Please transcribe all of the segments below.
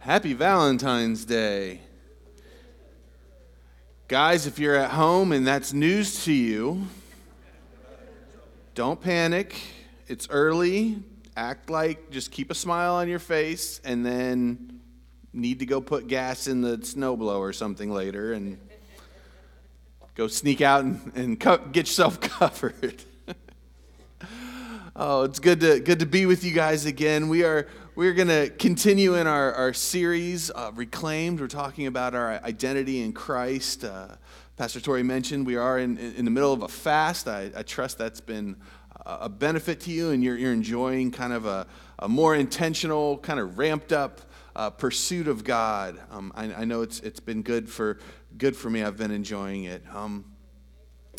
Happy Valentine's Day. Guys, if you're at home and that's news to you, don't panic. It's early. Act like just keep a smile on your face and then need to go put gas in the snowblower or something later and go sneak out and, and get yourself covered. oh, it's good to good to be with you guys again. We are we're going to continue in our, our series, uh, Reclaimed. We're talking about our identity in Christ. Uh, Pastor Tori mentioned we are in, in the middle of a fast. I, I trust that's been a benefit to you and you're, you're enjoying kind of a, a more intentional, kind of ramped up uh, pursuit of God. Um, I, I, know it's, it's been good for, good for me. I've been enjoying it. Um,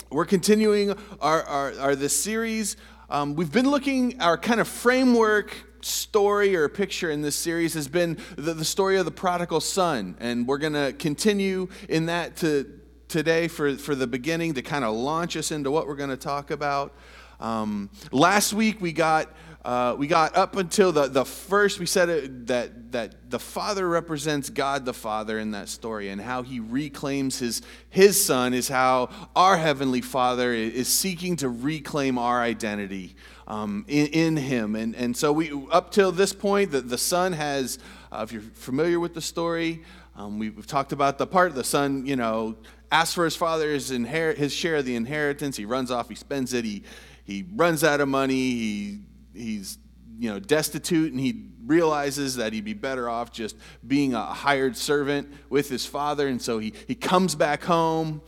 we're continuing our, our, our this series. Um, we've been looking our kind of framework story or picture in this series has been the, the story of the prodigal son. And we're going to continue in that to, today for, for the beginning to kind of launch us into what we're going to talk about. Um, last week we got uh, we got up until the, the first, we said it, that, that the Father represents God the Father in that story, and how he reclaims his, his Son is how our Heavenly Father is seeking to reclaim our identity um, in, in him. And, and so we, up till this point, the, the son has, uh, if you're familiar with the story, um, we, have talked about the part the son, you know, asks for his father's inherit, his share of the inheritance. He runs off, he spends it, he, he runs out of money, he, he's, you know, destitute, and he realizes that he'd be better off just being a hired servant with his father. And so he, he comes back home.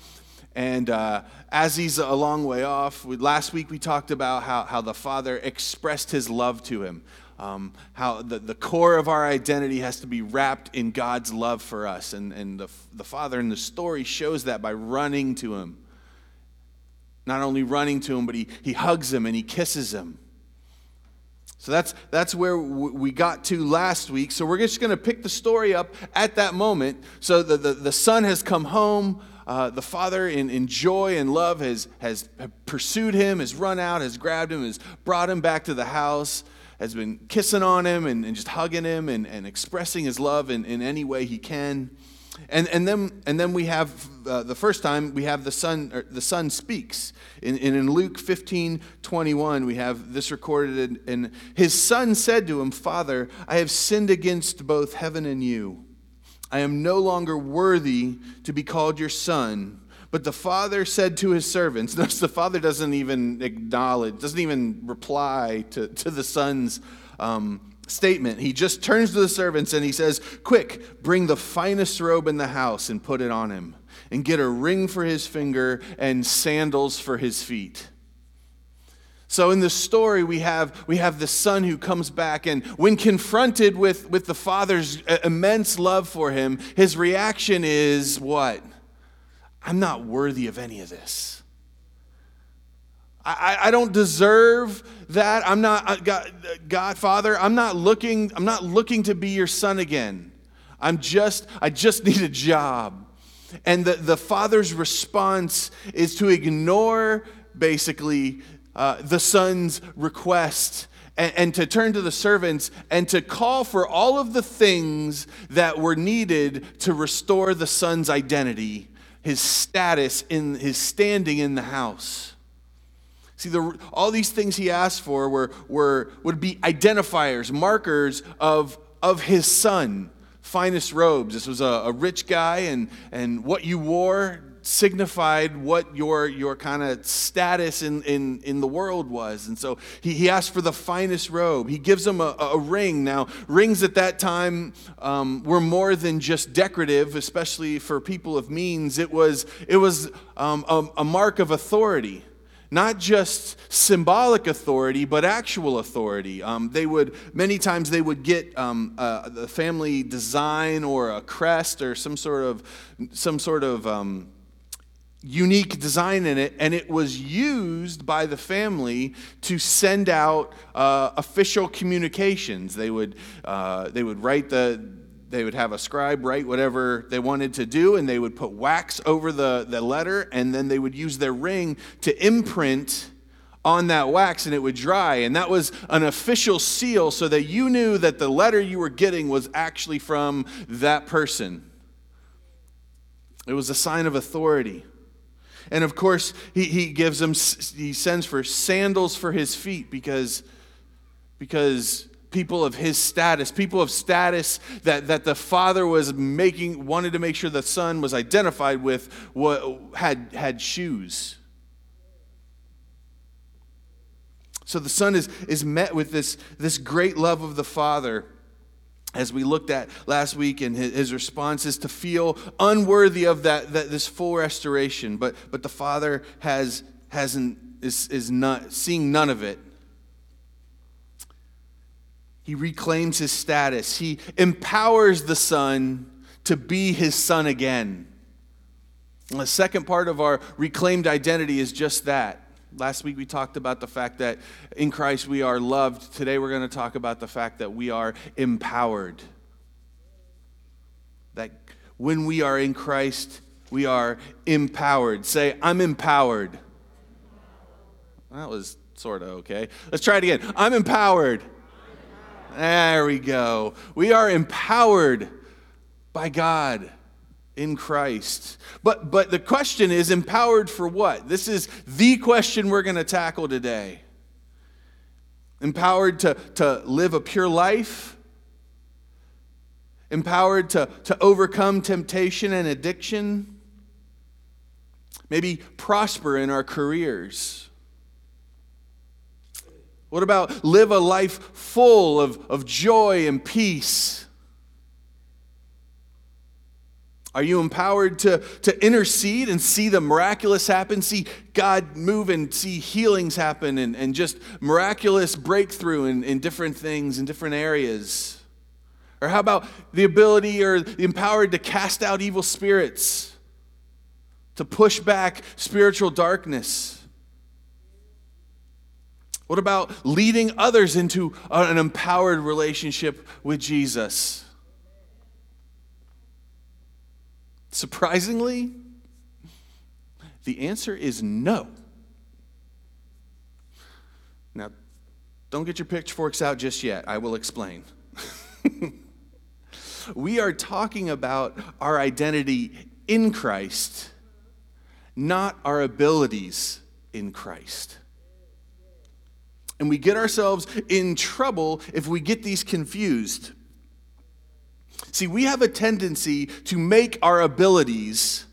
And uh, as he's a long way off, we, last week we talked about how, how the Father expressed his love to him. Um, how the, the core of our identity has to be wrapped in God's love for us. And, and the, the Father in the story shows that by running to him. Not only running to him, but he, he hugs him and he kisses him. So that's, that's where we got to last week. So we're just going to pick the story up at that moment. So the, the, the son has come home uh, the father in, in joy and love has, has pursued him, has run out, has grabbed him, has brought him back to the house, has been kissing on him and, and just hugging him and, and expressing his love in, in any way he can. And, and, then, and then we have uh, the first time we have the son, the son speaks. In, in Luke 15 21, we have this recorded. And his son said to him, Father, I have sinned against both heaven and you. I am no longer worthy to be called your son. But the father said to his servants, notice the father doesn't even acknowledge, doesn't even reply to, to the son's um, statement. He just turns to the servants and he says, Quick, bring the finest robe in the house and put it on him, and get a ring for his finger and sandals for his feet. So in the story, we have, we have the son who comes back, and when confronted with, with the father's uh, immense love for him, his reaction is what? I'm not worthy of any of this. I, I don't deserve that. I'm not God, God, Father. I'm not looking. I'm not looking to be your son again. I'm just. I just need a job. And the, the father's response is to ignore basically uh, the son's request and, and, to turn to the servants and to call for all of the things that were needed to restore the son's identity, his status, in his standing in the house. See, the, all these things he asked for were, were, would be identifiers, markers of, of his son. Finest robes. This was a, a rich guy, and, and what you wore signified what your, your kind of status in, in, in the world was. And so he, he asked for the finest robe. He gives him a, a ring. Now, rings at that time um, were more than just decorative, especially for people of means. It was, it was um, a, a mark of authority not just symbolic authority, but actual authority. Um, they would many times they would get um, a, a, family design or a crest or some sort of some sort of um, unique design in it, and it was used by the family to send out uh, official communications. They would, uh, they would write the, they would have a scribe write whatever they wanted to do, and they would put wax over the, the letter, and then they would use their ring to imprint on that wax and it would dry. And that was an official seal so that you knew that the letter you were getting was actually from that person. It was a sign of authority. And of course, he, he gives him, he sends for sandals for his feet because, because people of his status, people of status that, that the father was making, wanted to make sure the son was identified with, what, had, had shoes. So the son is, is met with this, this great love of the father. As we looked at last week and his, response is to feel unworthy of that, that this full restoration. But but the father has hasn't is, is not seeing none of it he reclaims his status he empowers the son to be his son again and the second part of our reclaimed identity is just that Last week we talked about the fact that in Christ we are loved. Today we're going to talk about the fact that we are empowered. That when we are in Christ, we are empowered. Say, I'm empowered. That was sort of okay. Let's try it again. I'm empowered. There we go. We are empowered by God in Christ. But but the question is empowered for what? This is the question we're going to tackle today. Empowered to, to live a pure life, empowered to, to overcome temptation and addiction, maybe prosper in our careers. What about live a life full of, of joy and peace? Are you empowered to, to intercede and see the miraculous happen? See God move and see healings happen and, and just miraculous breakthrough in, in different things, in different areas? Or how about the ability or the empowered to cast out evil spirits, to push back spiritual darkness? What about leading others into an empowered relationship with Jesus? Surprisingly, the answer is no. Now, don't get your pitchforks out just yet. I will explain. we are talking about our identity in Christ, not our abilities in Christ. And we get ourselves in trouble if we get these confused. See, we have a tendency to make our abilities,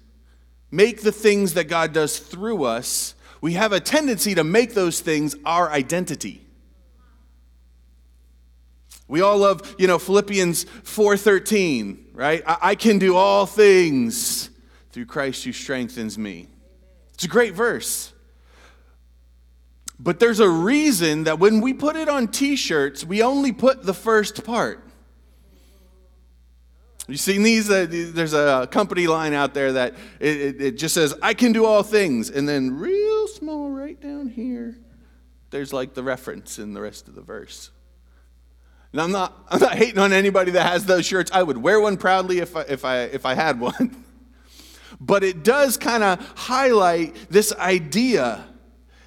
make the things that God does through us, we have a tendency to make those things our identity. We all love, you know, Philippians 4:13, right? I, I can do all things through Christ who strengthens me. It's a great verse. But there's a reason that when we put it on t-shirts, we only put the first part. You seen these? Uh, there's a company line out there that it, it, it, just says, I can do all things. And then, real small, right down here, there's like the reference in the rest of the verse. And I'm not, I'm not hating on anybody that has those shirts. I would wear one proudly if I, if I, if I had one. but it does kind of highlight this idea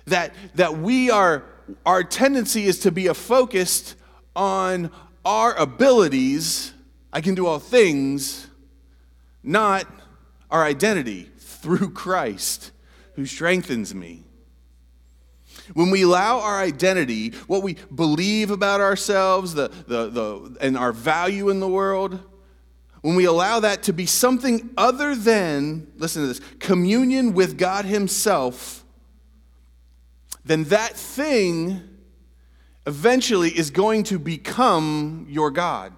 that, that we are, our tendency is to be a focused on our abilities I can do all things, not our identity through Christ who strengthens me. When we allow our identity, what we believe about ourselves, the, the, the, and our value in the world, when we allow that to be something other than, listen to this, communion with God Himself, then that thing eventually is going to become your God.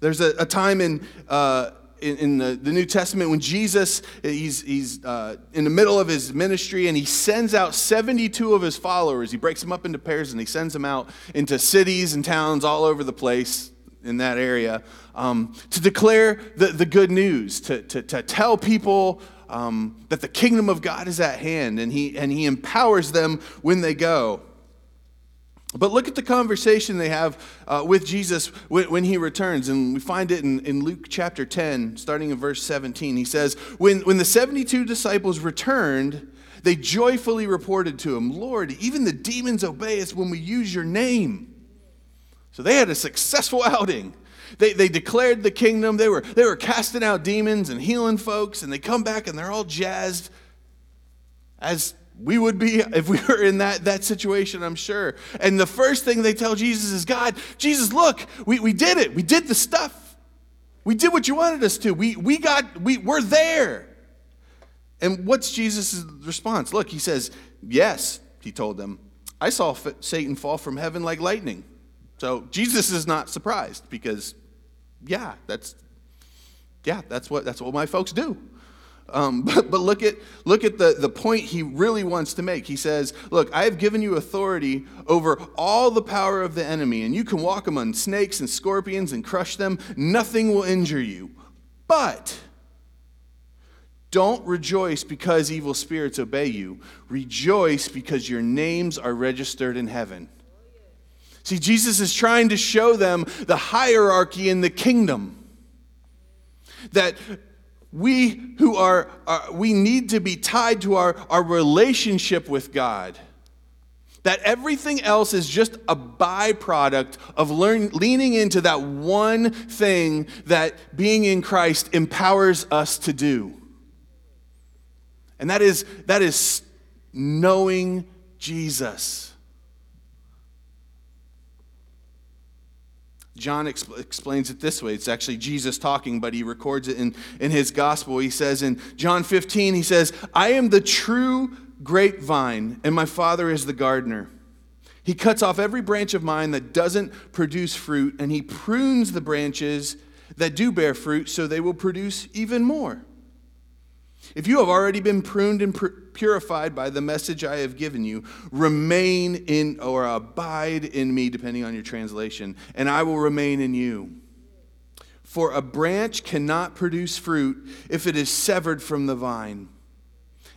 There's a, a time in, uh, in, the, the New Testament when Jesus, he's, he's uh, in the middle of his ministry and he sends out 72 of his followers. He breaks them up into pairs and he sends them out into cities and towns all over the place in that area um, to declare the, the good news, to, to, to tell people um, that the kingdom of God is at hand and he, and he empowers them when they go. But look at the conversation they have uh, with Jesus when, when, he returns. And we find it in, in Luke chapter 10, starting in verse 17. He says, when, when the 72 disciples returned, they joyfully reported to him, Lord, even the demons obey us when we use your name. So they had a successful outing. They, they declared the kingdom. They were, they were casting out demons and healing folks, and they come back and they're all jazzed as we would be if we were in that, that situation, I'm sure. And the first thing they tell Jesus is, God, Jesus, look, we, we did it. We did the stuff. We did what you wanted us to. We, we got, we, we're there. And what's Jesus' response? Look, he says, Yes, he told them. I saw Satan fall from heaven like lightning. So Jesus is not surprised because, yeah, that's, yeah, that's what, that's what my folks do. Um, but, but look at, look at the, the point he really wants to make. He says, Look, I have given you authority over all the power of the enemy, and you can walk among snakes and scorpions and crush them. Nothing will injure you. But don't rejoice because evil spirits obey you. Rejoice because your names are registered in heaven. See, Jesus is trying to show them the hierarchy in the kingdom. That we who are, are, we need to be tied to our, our relationship with God. That everything else is just a byproduct of learn, leaning into that one thing that being in Christ empowers us to do. And that is, that is knowing Jesus. John exp- explains it this way. It's actually Jesus talking, but he records it in, in his gospel. He says in John 15, he says, I am the true grapevine, and my Father is the gardener. He cuts off every branch of mine that doesn't produce fruit, and he prunes the branches that do bear fruit so they will produce even more. If you have already been pruned and purified by the message I have given you, remain in or abide in me, depending on your translation, and I will remain in you. For a branch cannot produce fruit if it is severed from the vine,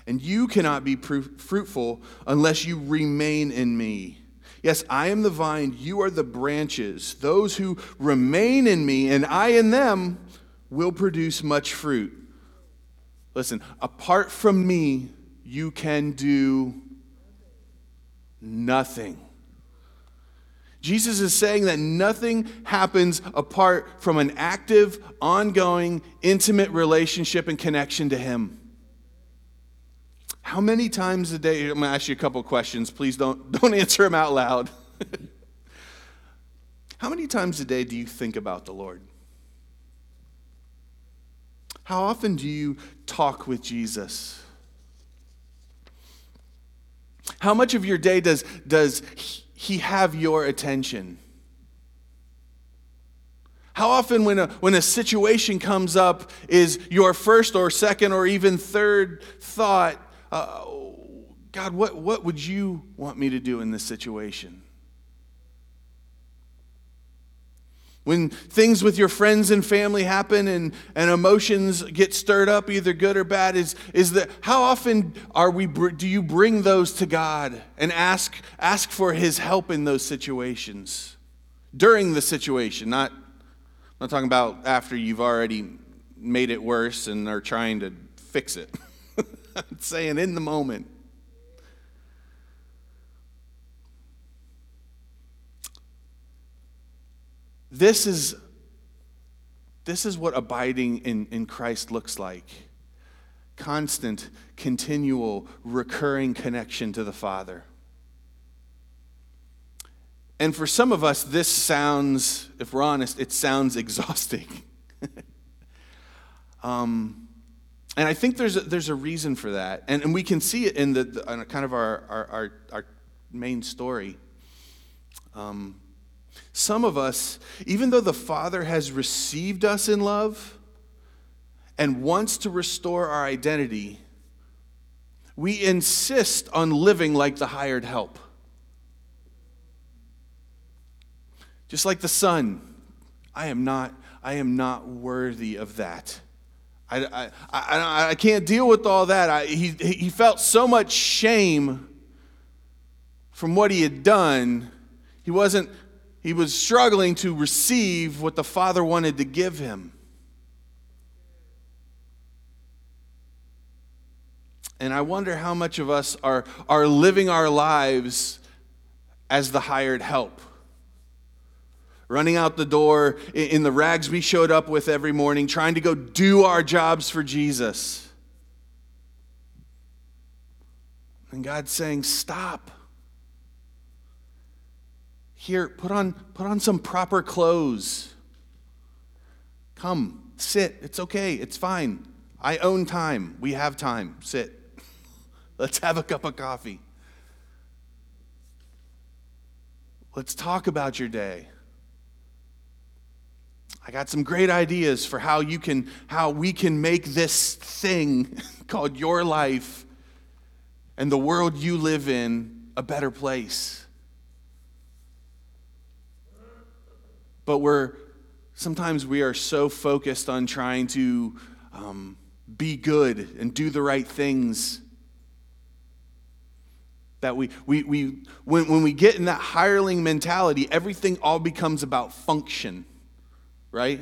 and you cannot be fruitful unless you remain in me. Yes, I am the vine, you are the branches. Those who remain in me and I in them will produce much fruit. Listen, apart from me, you can do nothing. Jesus is saying that nothing happens apart from an active, ongoing, intimate relationship and connection to Him. How many times a day? I'm going to ask you a couple questions. Please don't, don't answer them out loud. How many times a day do you think about the Lord? How often do you talk with Jesus? How much of your day does, does he have your attention? How often, when a, when a situation comes up, is your first or second or even third thought, uh, God, what, what would you want me to do in this situation? When things with your friends and family happen and, and emotions get stirred up, either good or bad, is, is that how often are we, do you bring those to God and ask, ask for His help in those situations? During the situation, not, I'm not talking about after you've already made it worse and are trying to fix it. I'm saying in the moment. This is, this is what abiding in, in Christ looks like constant, continual, recurring connection to the Father. And for some of us, this sounds, if we're honest, it sounds exhausting. um, and I think there's a, there's a reason for that. And, and we can see it in the, the kind of our, our, our, our main story. Um, some of us, even though the Father has received us in love and wants to restore our identity, we insist on living like the hired help. Just like the son, I am not, I am not worthy of that. I, I, I, I can't deal with all that. I, he, he felt so much shame from what he had done He wasn't, he was struggling to receive what the Father wanted to give him. And I wonder how much of us are, are living our lives as the hired help. Running out the door in the rags we showed up with every morning, trying to go do our jobs for Jesus. And God's saying, Stop. Here, put on, put on some proper clothes. Come, sit. It's okay. It's fine. I own time. We have time. Sit. Let's have a cup of coffee. Let's talk about your day. I got some great ideas for how you can how we can make this thing called your life and the world you live in a better place. But we're sometimes we are so focused on trying to um, be good and do the right things that we, we, we when, when we get in that hireling mentality, everything all becomes about function, right?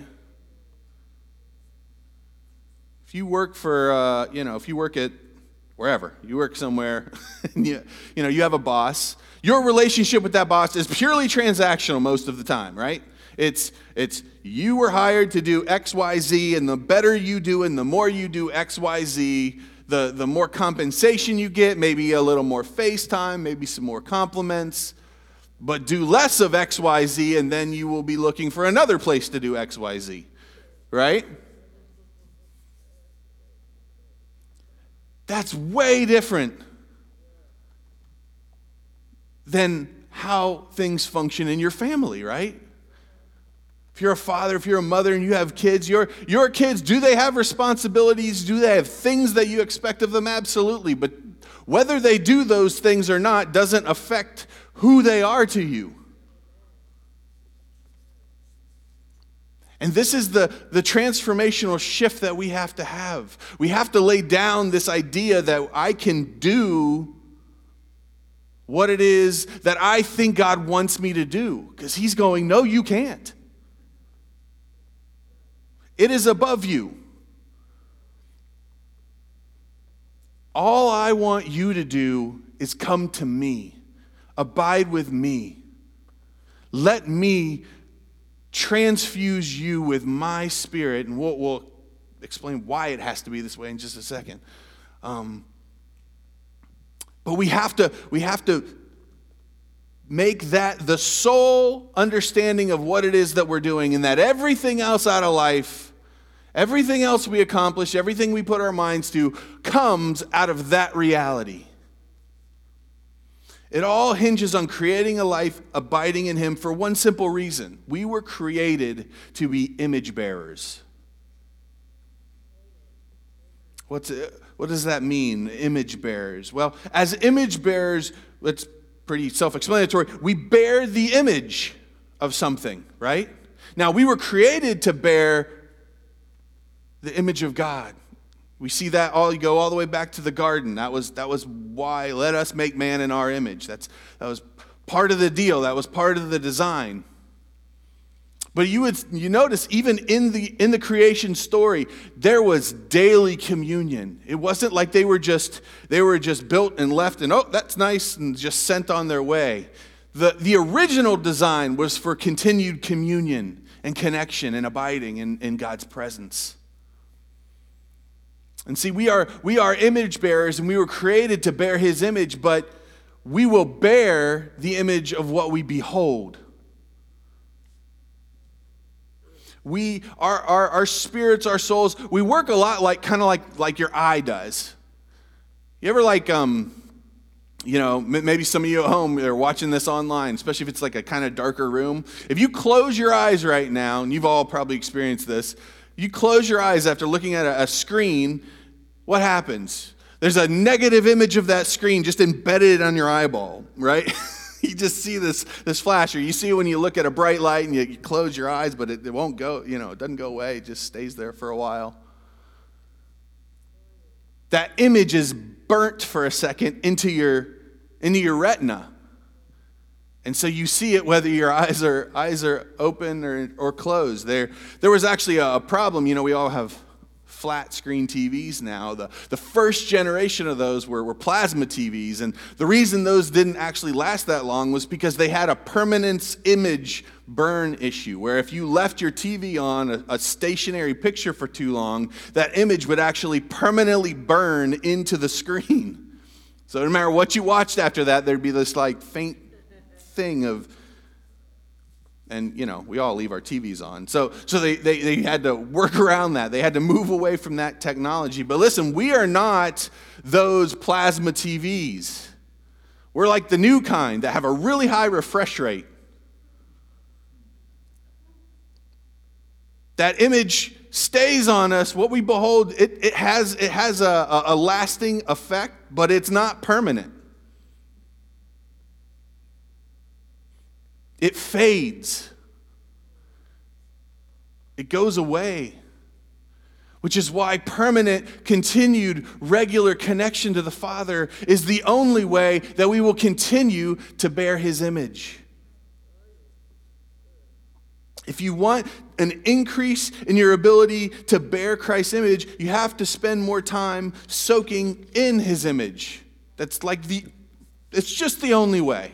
If you work for, uh, you know, if you work at wherever, you work somewhere, you, you know, you have a boss, your relationship with that boss is purely transactional most of the time, right? It's, it's you were hired to do X, Y, Z, and the better you do and the more you do X, Y, Z, the, the more compensation you get, maybe a little more FaceTime, maybe some more compliments, but do less of XYZ, and then you will be looking for another place to do XYZ, right? That's way different than how things function in your family, right? If you're a father, if you're a mother and you have kids, your, your kids, do they have responsibilities? Do they have things that you expect of them? Absolutely. But whether they do those things or not doesn't affect who they are to you. And this is the, the transformational shift that we have to have. We have to lay down this idea that I can do what it is that I think God wants me to do. Because He's going, No, you can't. It is above you. All I want you to do is come to me, abide with me. Let me transfuse you with my spirit, and we'll, we'll explain why it has to be this way in just a second. Um, but we have to, we have to make that the sole understanding of what it is that we're doing, and that everything else out of life Everything else we accomplish, everything we put our minds to, comes out of that reality. It all hinges on creating a life abiding in Him for one simple reason we were created to be image bearers. What's, what does that mean, image bearers? Well, as image bearers, it's pretty self explanatory. We bear the image of something, right? Now, we were created to bear the image of God. We see that all you go all the way back to the garden. That was that was why let us make man in our image. That's that was part of the deal. That was part of the design. But you would you notice even in the in the creation story, there was daily communion. It wasn't like they were just they were just built and left and oh that's nice and just sent on their way. The the original design was for continued communion and connection and abiding in, in God's presence. And see, we are, we are image bearers and we were created to bear his image, but we will bear the image of what we behold. We, our, our, our spirits, our souls, we work a lot like kind of like, like your eye does. You ever like, um, you know, maybe some of you at home are watching this online, especially if it's like a kind of darker room. If you close your eyes right now, and you've all probably experienced this, you close your eyes after looking at a, a screen what happens? There's a negative image of that screen just embedded on your eyeball, right? you just see this, this flash, or you see when you look at a bright light and you, close your eyes, but it, it won't go, you know, it doesn't go away, it just stays there for a while. That image is burnt for a second into your, into your retina. And so you see it whether your eyes are, eyes are open or, or closed. There, there was actually a problem. You know, we all have flat screen TVs now. The, the first generation of those were, were plasma TVs. And the reason those didn't actually last that long was because they had a permanence image burn issue, where if you left your TV on a, a stationary picture for too long, that image would actually permanently burn into the screen. So no matter what you watched after that, there'd be this like faint thing of and you know we all leave our tvs on. So so they, they, they had to work around that. They had to move away from that technology. But listen we are not those plasma tvs we're like the new kind that have a really high refresh rate. That image stays on us. What we behold it, it has it has a, a lasting effect but it's not permanent It fades, it goes away. Which is why permanent, continued, regular connection to the Father is the only way that we will continue to bear His image. If you want an increase in your ability to bear Christ's image, you have to spend more time soaking in His image. That's like the, it's just the only way.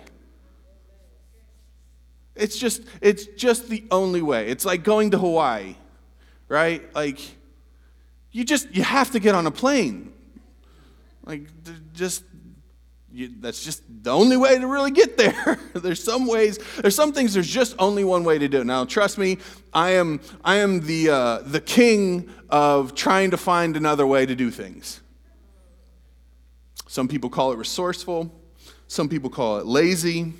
It's just, it's just the only way. It's like going to Hawaii, right? Like, you just, you have to get on a plane. Like, just, you, that's just the only way to really get there. there's some ways, there's some things there's just only one way to do it. Now, trust me, I am, I am the, uh, the king of trying to find another way to do things. Some people call it resourceful, some people call it lazy.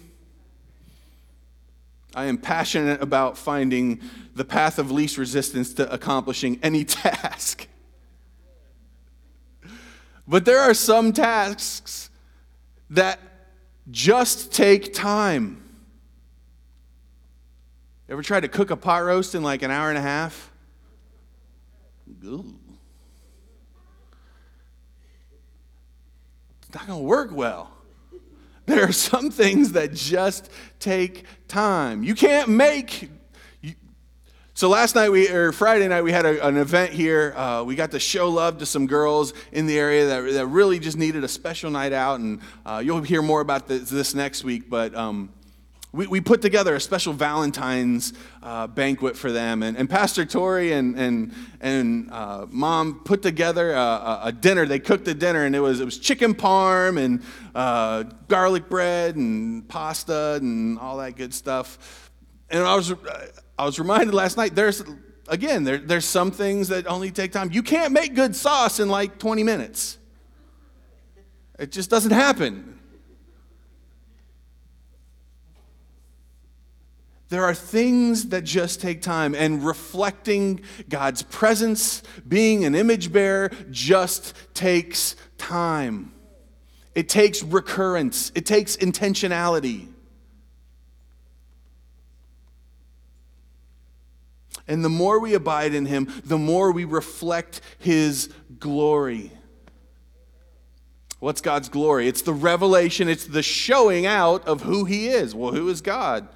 I am passionate about finding the path of least resistance to accomplishing any task. But there are some tasks that just take time. Ever tried to cook a pot roast in like an hour and a half? Ooh. It's not going to work well. There are some things that just take time. You can't make. so last night we or Friday night we had a, an event here. Uh, we got to show love to some girls in the area that, that really just needed a special night out, and uh, you'll hear more about this, this next week. But um, we, we put together a special Valentine's uh, banquet for them. And, and Pastor Tori and, and, and uh, mom put together a, a, dinner. They cooked a dinner, and it was, it was chicken parm and uh, garlic bread and pasta and all that good stuff. And I was, I was reminded last night there's, again, there, there's some things that only take time. You can't make good sauce in like 20 minutes, it just doesn't happen. There are things that just take time, and reflecting God's presence, being an image bearer, just takes time. It takes recurrence, it takes intentionality. And the more we abide in Him, the more we reflect His glory. What's God's glory? It's the revelation, it's the showing out of who He is. Well, who is God?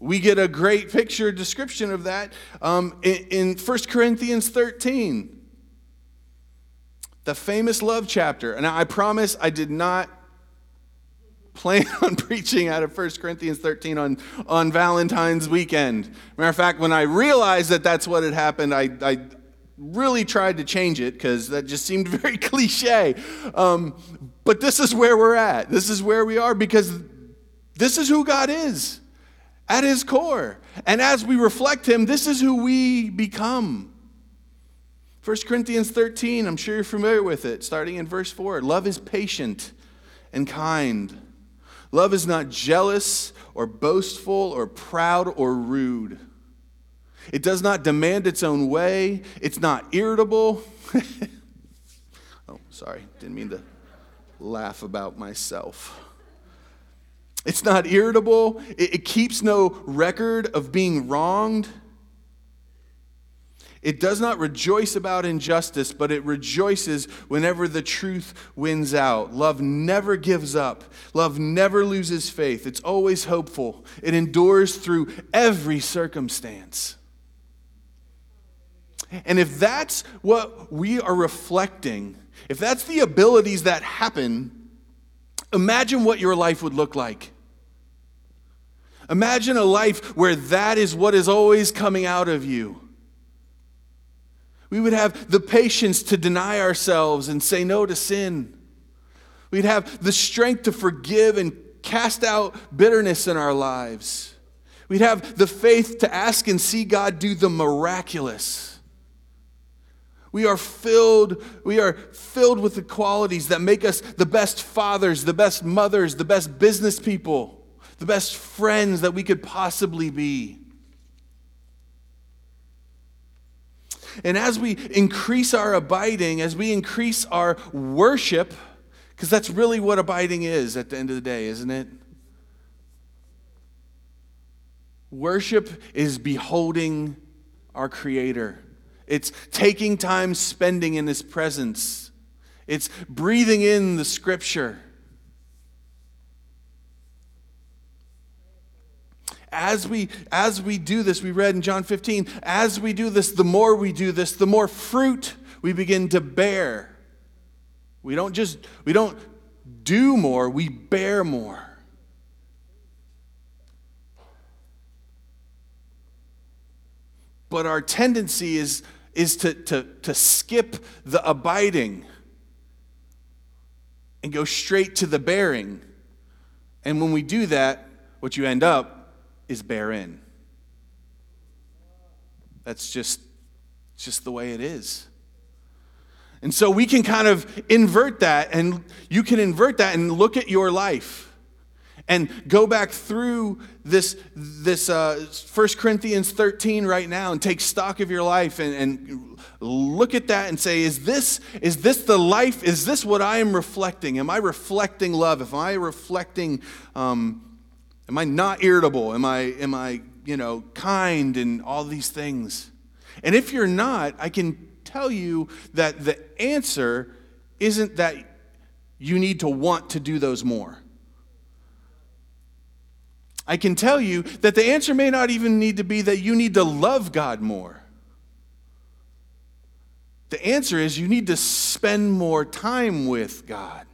We get a great picture description of that um, in, in 1 Corinthians 13, the famous love chapter. And I promise I did not plan on preaching out of 1 Corinthians 13 on, on Valentine's weekend. Matter of fact, when I realized that that's what had happened, I, I really tried to change it because that just seemed very cliche. Um, but this is where we're at. This is where we are because this is who God is at his core. And as we reflect him, this is who we become. 1 Corinthians 13, I'm sure you're familiar with it, starting in verse 4. Love is patient and kind. Love is not jealous or boastful or proud or rude. It does not demand its own way. It's not irritable. oh, sorry. Didn't mean to laugh about myself. It's not irritable. It, it keeps no record of being wronged. It does not rejoice about injustice, but it rejoices whenever the truth wins out. Love never gives up. Love never loses faith. It's always hopeful. It endures through every circumstance. And if that's what we are reflecting, if that's the abilities that happen, imagine what your life would look like. Imagine a life where that is what is always coming out of you. We would have the patience to deny ourselves and say no to sin. We'd have the strength to forgive and cast out bitterness in our lives. We'd have the faith to ask and see God do the miraculous. We are filled, we are filled with the qualities that make us the best fathers, the best mothers, the best business people, the best friends that we could possibly be. And as we increase our abiding, as we increase our worship, because that's really what abiding is at the end of the day, isn't it? Worship is beholding our Creator. It's taking time spending in His presence. It's breathing in the Scripture. as we as we do this we read in john 15 as we do this the more we do this the more fruit we begin to bear we don't just we don't do more we bear more but our tendency is is to, to, to skip the abiding and go straight to the bearing and when we do that what you end up is barren. That's just, just the way it is. And so we can kind of invert that, and you can invert that and look at your life and go back through this, this uh, 1 Corinthians 13 right now and take stock of your life and, and look at that and say, is this, is this the life? Is this what I am reflecting? Am I reflecting love? Am I reflecting um, Am I not irritable? Am I, am I, you know, kind and all these things? And if you're not, I can tell you that the answer isn't that you need to want to do those more. I can tell you that the answer may not even need to be that you need to love God more. The answer is you need to spend more time with God.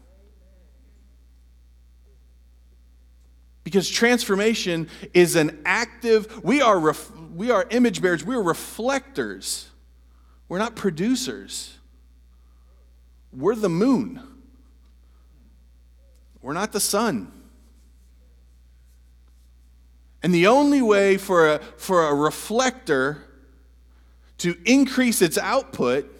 Because transformation is an active, we are, ref, we are image bearers, we are reflectors. We're not producers. We're the moon. We're not the sun. And the only way for a, for a reflector to increase its output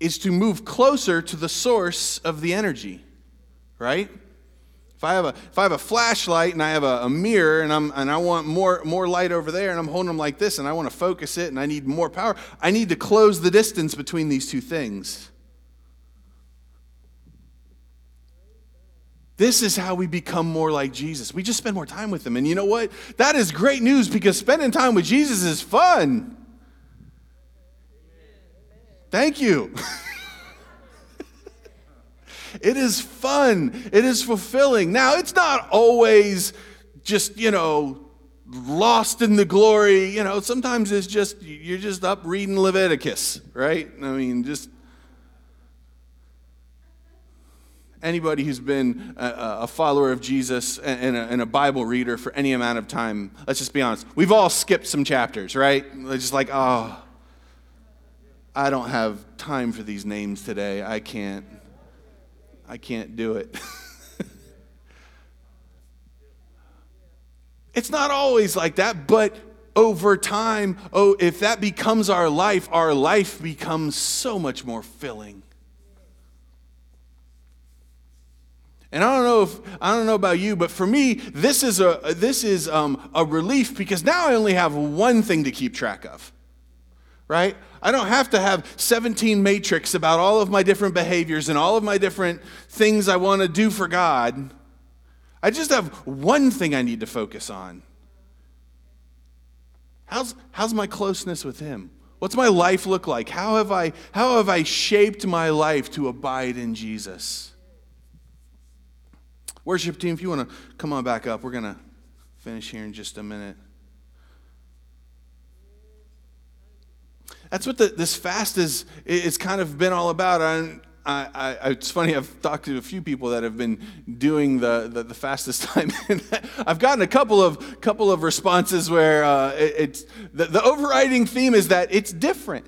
is to move closer to the source of the energy, right? If I have a, if I have a flashlight and I have a, a, mirror and, I'm, and I want more, more light over there and I'm holding them like this and I want to focus it and I need more power, I need to close the distance between these two things. This is how we become more like Jesus. We just spend more time with him. And you know what? That is great news because spending time with Jesus is fun. Thank you. It is fun. It is fulfilling. Now, it's not always just, you know, lost in the glory. You know, sometimes it's just, you're just up reading Leviticus, right? I mean, just anybody who's been a, a follower of Jesus and a, and a, Bible reader for any amount of time, let's just be honest, we've all skipped some chapters, right? It's just like, oh, I don't have time for these names today. I can't. I can't do it. it's not always like that, but over time, oh, if that becomes our life, our life becomes so much more filling. And I don't know if I don't know about you, but for me, this is a this is um, a relief because now I only have one thing to keep track of, right? I don't have to have 17 matrix about all of my different behaviors and all of my different things I want to do for God. I just have one thing I need to focus on. How's, how's my closeness with Him? What's my life look like? How have, I, how have I shaped my life to abide in Jesus? Worship team, if you want to come on back up, we're going to finish here in just a minute. That's what the, this fast is, It's kind of been all about. I, I, I, it's funny, I've talked to a few people that have been doing the, the, the fastest time. I've gotten a couple of, couple of responses where uh, it, it's, the, the overriding theme is that it's different.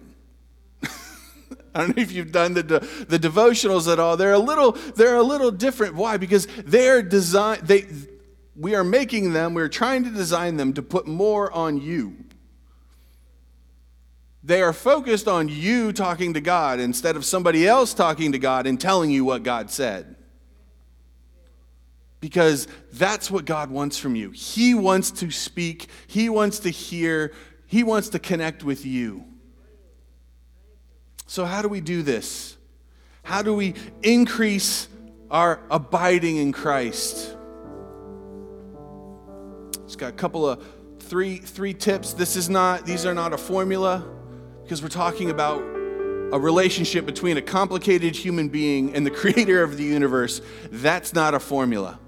I don't know if you've done the, the devotionals at all. They're a little, they're a little different. Why? Because they're designed, they, we are making them, we're trying to design them to put more on you. They are focused on you talking to God instead of somebody else talking to God and telling you what God said. Because that's what God wants from you. He wants to speak, He wants to hear, He wants to connect with you. So, how do we do this? How do we increase our abiding in Christ? Just got a couple of three three tips. This is not these are not a formula because we're talking about a relationship between a complicated human being and the creator of the universe. That's not a formula.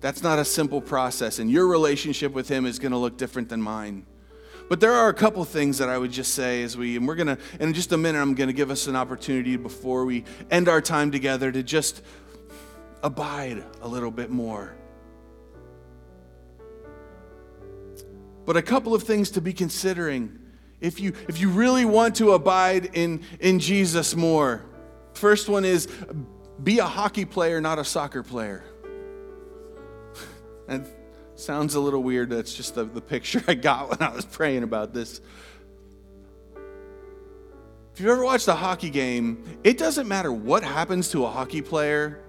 That's not a simple process, and your relationship with him is going to look different than mine. But there are a couple things that I would just say as we, and we're going to, in just a minute, I'm going to give us an opportunity before we end our time together to just abide a little bit more. But a couple of things to be considering if you, if you really want to abide in, in Jesus more. First one is be a hockey player, not a soccer player. and sounds a little weird. That's just the, the picture I got when I was praying about this. If you've ever watched a hockey game, it doesn't matter what happens to a hockey player,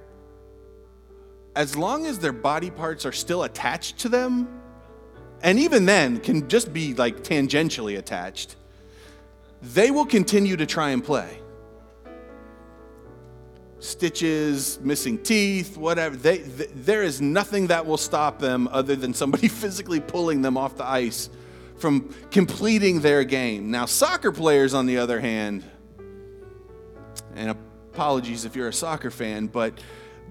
as long as their body parts are still attached to them, and even then can just be like tangentially attached, they will continue to try and play. Stitches, missing teeth, whatever. They, th- there is nothing that will stop them other than somebody physically pulling them off the ice from completing their game. Now, soccer players, on the other hand, and apologies if you're a soccer fan, but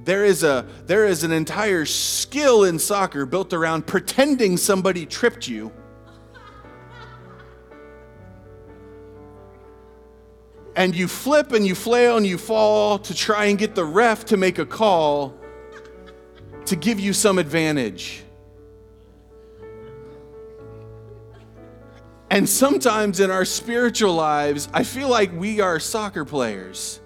there is, a, there is an entire skill in soccer built around pretending somebody tripped you. And you flip and you flail and you fall to try and get the ref to make a call to give you some advantage. And sometimes in our spiritual lives, I feel like we are soccer players.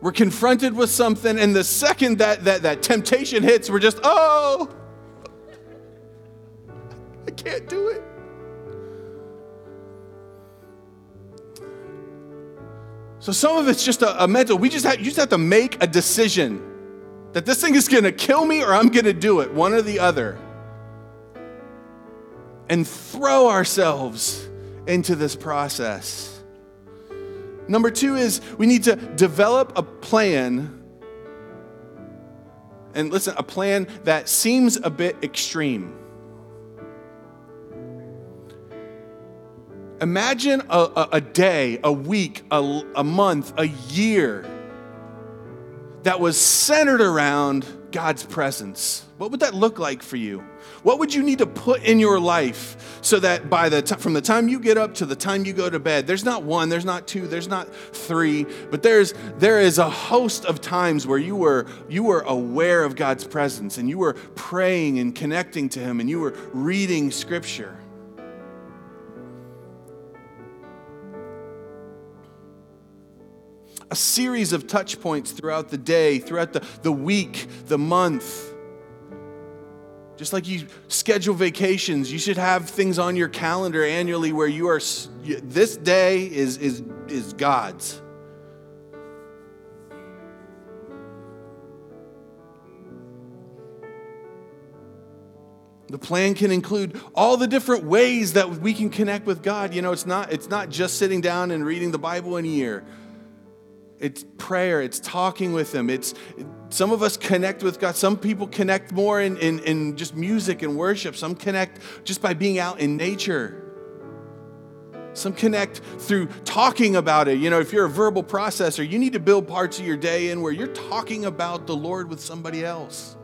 We're confronted with something, and the second that, that, that temptation hits, we're just, oh, I can't do it. So some of it's just a, a mental, we just have, you just have to make a decision that this thing is gonna kill me or I'm gonna do it, one or the other. And throw ourselves into this process. Number two is we need to develop a plan. And listen, a plan that seems a bit extreme. Imagine a, a, a day, a week, a, a month, a year that was centered around God's presence. What would that look like for you? What would you need to put in your life so that by the t- from the time you get up to the time you go to bed, there's not one, there's not two, there's not three, but there's there is a host of times where you were you were aware of God's presence and you were praying and connecting to him and you were reading scripture. A series of touch points throughout the day, throughout the, the week, the month. Just like you schedule vacations, you should have things on your calendar annually where you are, this day is, is, is God's. The plan can include all the different ways that we can connect with God. You know, it's not, it's not just sitting down and reading the Bible in a year. It's prayer, it's talking with Him, it's some of us connect with God. Some people connect more in, in, in just music and worship. Some connect just by being out in nature. Some connect through talking about it. You know, if you're a verbal processor, you need to build parts of your day in where you're talking about the Lord with somebody else.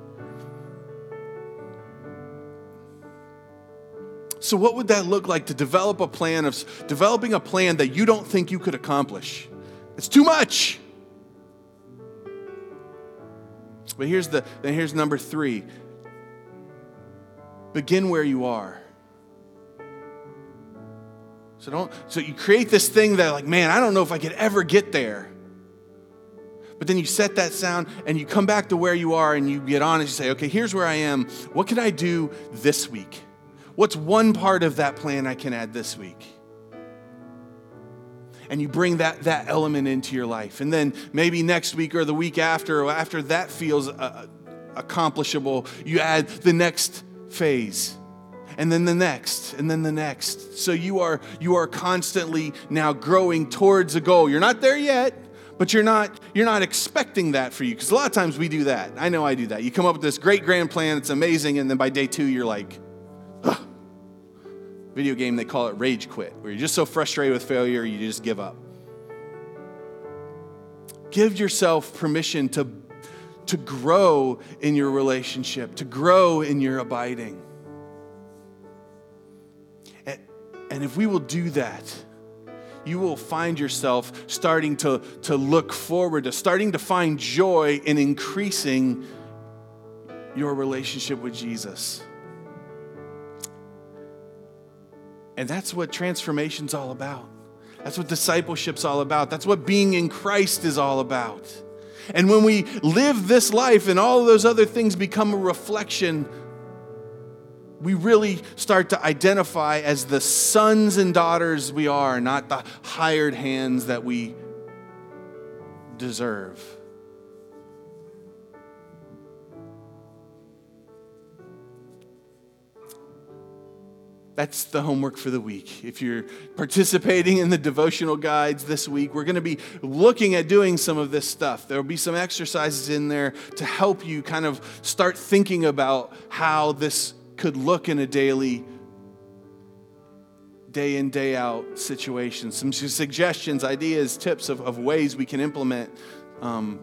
So, what would that look like to develop a plan of developing a plan that you don't think you could accomplish? It's too much. But here's the then here's number three. Begin where you are. So don't so you create this thing that like, man, I don't know if I could ever get there. But then you set that sound and you come back to where you are and you get on and you say, okay, here's where I am. What can I do this week? What's one part of that plan I can add this week? And you bring that, that element into your life. And then maybe next week or the week after, or after that feels uh, accomplishable, you add the next phase and then the next and then the next. So you are you are constantly now growing towards a goal. You're not there yet but you're not you're not expecting that for you because a lot of times we do that. I know i do that. You come up with this great grand plan it's amazing and then by day two you're like video game, they call it rage quit, where you're just so frustrated with failure, you just give up. Give yourself permission to, to grow in your relationship, to grow in your abiding. And, and if we will do that, you will find yourself starting to, to look forward to, starting to find joy in increasing your relationship with Jesus. And that's what transformation's all about. That's what discipleship's all about. That's what being in Christ is all about. And when we live this life and all those other things become a reflection, we really start to identify as the sons and daughters we are, not the hired hands that we deserve. That's the homework for the week. If you're participating in the devotional guides this week, we're going to be looking at doing some of this stuff. There will be some exercises in there to help you kind of start thinking about how this could look in a daily, day in, day out situation. Some suggestions, ideas, tips of, of ways we can implement um,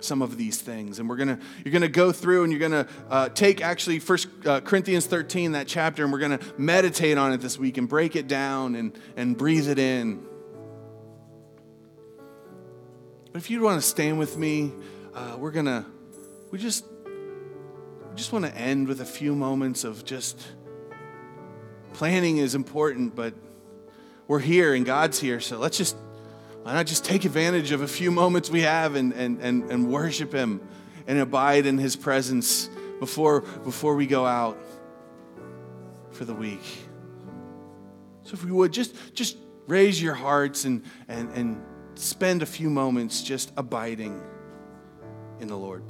some of these things. And we're gonna you're gonna go through and you're gonna uh, take actually first uh, corinthians 13 that chapter and we're gonna meditate on it this week and break it down and and breathe it in. But if you want to stand with me uh, we're gonna we just we just want to end with a few moments of just planning is important but we're here and god's here so let's just why not just take advantage of a few moments we have and, and, and, and worship Him and abide in His presence before, before we go out for the week? So, if we would, just, just raise your hearts and, and, and spend a few moments just abiding in the Lord.